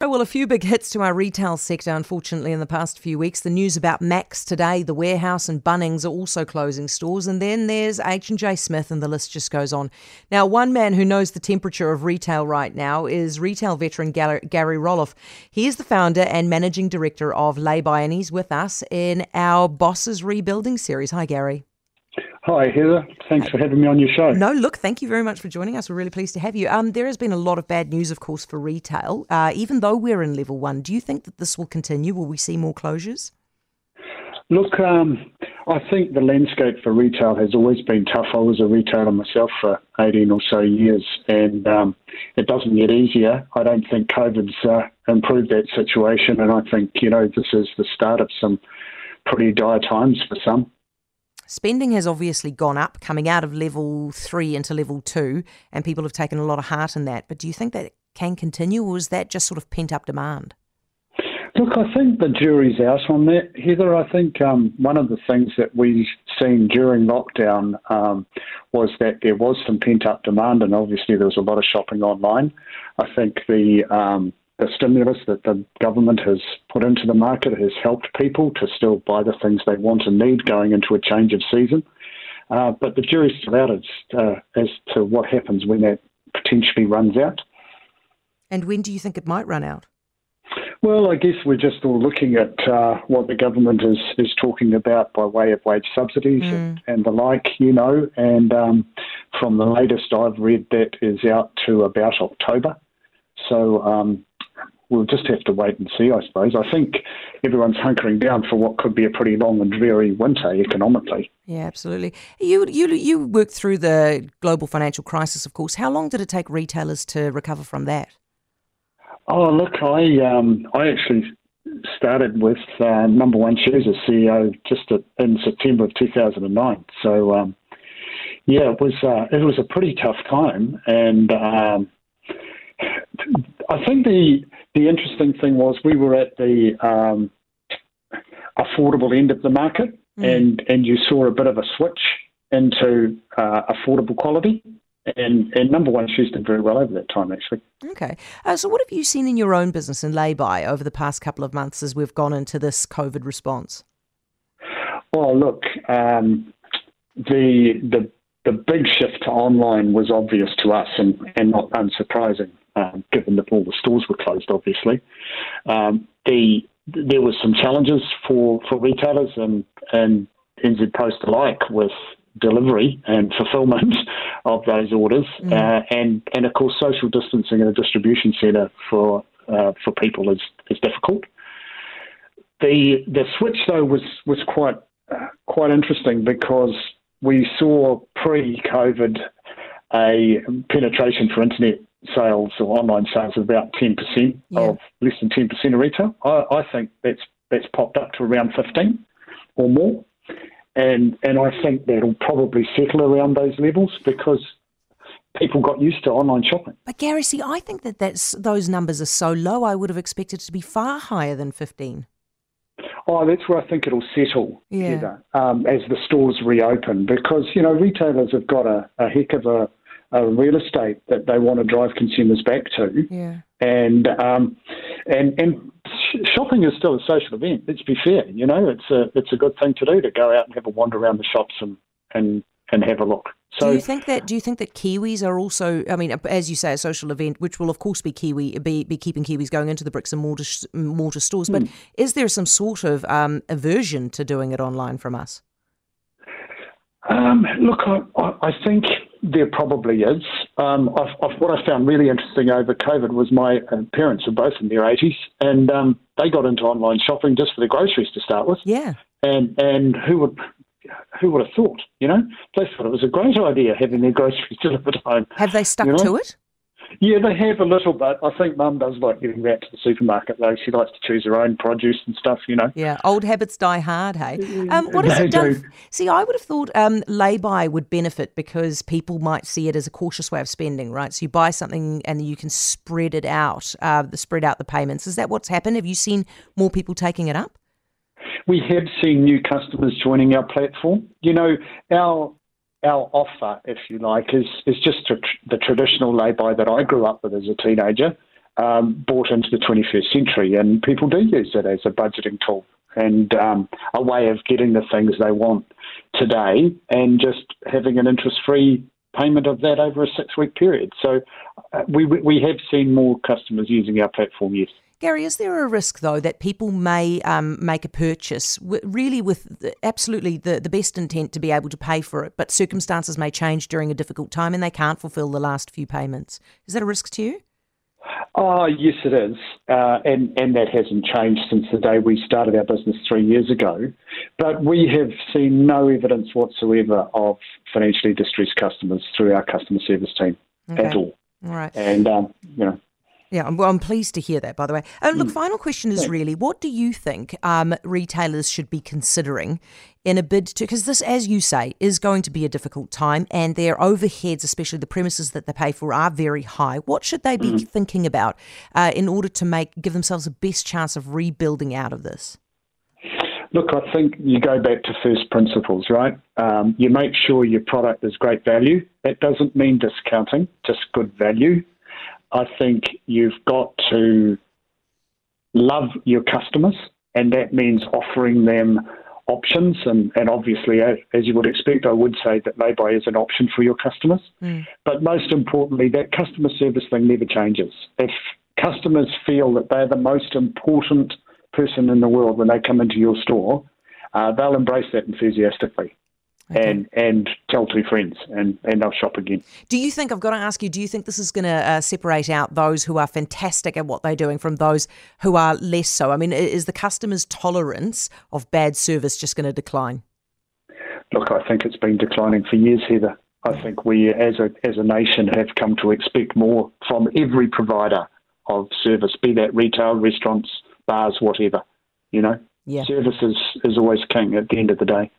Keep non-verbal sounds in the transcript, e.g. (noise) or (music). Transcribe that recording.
Oh, well, a few big hits to our retail sector, unfortunately, in the past few weeks. The news about Max today, the warehouse and Bunnings are also closing stores. And then there's H&J Smith and the list just goes on. Now, one man who knows the temperature of retail right now is retail veteran Gary Rohloff. He is the founder and managing director of Laybuy and he's with us in our Bosses Rebuilding series. Hi, Gary. Hi, Heather. Thanks for having me on your show. No, look, thank you very much for joining us. We're really pleased to have you. Um, there has been a lot of bad news, of course, for retail. Uh, even though we're in level one, do you think that this will continue? Will we see more closures? Look, um, I think the landscape for retail has always been tough. I was a retailer myself for 18 or so years, and um, it doesn't get easier. I don't think COVID's uh, improved that situation, and I think, you know, this is the start of some pretty dire times for some. Spending has obviously gone up coming out of level three into level two, and people have taken a lot of heart in that. But do you think that can continue, or is that just sort of pent up demand? Look, I think the jury's out on that, Heather. I think um, one of the things that we've seen during lockdown um, was that there was some pent up demand, and obviously there was a lot of shopping online. I think the um, the stimulus that the government has put into the market has helped people to still buy the things they want and need going into a change of season. Uh, but the jury's still out as, uh, as to what happens when that potentially runs out. And when do you think it might run out? Well, I guess we're just all looking at uh, what the government is, is talking about by way of wage subsidies mm. and, and, the like, you know. And um, from the latest I've read, that is out to about October. So um, we'll just have to wait and see, I suppose. I think everyone's hunkering down for what could be a pretty long and dreary winter economically. Yeah, absolutely. You you you worked through the global financial crisis, of course. How long did it take retailers to recover from that? Oh, look, I um, I actually started with uh, Number One Shoes as CEO just at, in September of 2009. So um, yeah, it was uh, it was a pretty tough time, and um, I think the the interesting thing was we were at the um, affordable end of the market, mm. and and you saw a bit of a switch into uh, affordable quality. And, and number one shoes did very well over that time, actually. Okay. Uh, so, what have you seen in your own business in Laybuy over the past couple of months as we've gone into this COVID response? Well, look, um, the the the big shift to online was obvious to us and, and not unsurprising um, given that all the stores were closed, obviously. Um, the, there were some challenges for, for retailers and, and NZ Post alike with delivery and (laughs) fulfillment of those orders, mm. uh, and and of course social distancing in a distribution centre for uh, for people is is difficult. The the switch though was was quite uh, quite interesting because we saw pre-COVID a penetration for internet sales or online sales of about 10% yeah. of less than 10% of retail. I, I, think that's that's popped up to around 15 or more. And and I think that'll probably settle around those levels because people got used to online shopping. But Gary, see, I think that that's, those numbers are so low. I would have expected it to be far higher than 15. Oh, that's where I think it'll settle, yeah. um, as the stores reopen, because you know retailers have got a, a heck of a uh, real estate that they want to drive consumers back to. Yeah. And um, and and shopping is still a social event. Let's be fair. You know, it's a it's a good thing to do to go out and have a wander around the shops and and and have a look. So, do you think that? Do you think that Kiwis are also? I mean, as you say, a social event, which will of course be Kiwi, be, be keeping Kiwis going into the bricks and mortar mortar stores. But mm. is there some sort of um, aversion to doing it online from us? Um, look, I, I, think there probably is. Um, I've, I've, what I found really interesting over COVID was my uh, parents are both in their 80s, and um, they got into online shopping just for the groceries to start with. Yeah. And and who would who would have thought? You know, they thought it was a great idea having their groceries (laughs) delivered home. Have they stuck you know? to it? Yeah, they have a little bit. I think Mum does like getting back to the supermarket though. She likes to choose her own produce and stuff, you know. Yeah, old habits die hard, hey. Um, what has it done? Do. See, I would have thought um, Laybuy would benefit because people might see it as a cautious way of spending, right? So you buy something and you can spread it out, uh, spread out the payments. Is that what's happened? Have you seen more people taking it up? We have seen new customers joining our platform. You know, our our offer, if you like, is is just tr- the traditional lay-by that I grew up with as a teenager. um, brought into the 21st century, and people do use it as a budgeting tool and um, a way of getting the things they want today, and just having an interest-free payment of that over a six-week period. So uh, we we have seen more customers using our platform. Yes. Gary, is there a risk though that people may um, make a purchase w- really with absolutely the, the best intent to be able to pay for it, but circumstances may change during a difficult time and they can't fulfil the last few payments? Is that a risk to you? Oh, yes, it is. Uh, and, and that hasn't changed since the day we started our business three years ago. But we have seen no evidence whatsoever of financially distressed customers through our customer service team okay. at all. All right. And, um, you know, yeah, well, I'm pleased to hear that, by the way. And uh, look, mm. final question is really what do you think um, retailers should be considering in a bid to, because this, as you say, is going to be a difficult time and their overheads, especially the premises that they pay for, are very high. What should they be mm. thinking about uh, in order to make give themselves the best chance of rebuilding out of this? Look, I think you go back to first principles, right? Um, you make sure your product is great value. That doesn't mean discounting, just good value. I think you've got to love your customers, and that means offering them options. And, and obviously, as, as you would expect, I would say that lay-by is an option for your customers. Mm. But most importantly, that customer service thing never changes. If customers feel that they're the most important person in the world when they come into your store, uh, they'll embrace that enthusiastically okay. and and tell two friends, and and they'll shop again. Do you think I've got to ask you? Do you think this is going to uh, separate out those who are fantastic at what they're doing from those who are less so? I mean, is the customer's tolerance of bad service just going to decline? Look, I think it's been declining for years, Heather. I think we, as a as a nation, have come to expect more from every provider of service, be that retail, restaurants, bars, whatever. You know, yeah. service is, is always king at the end of the day.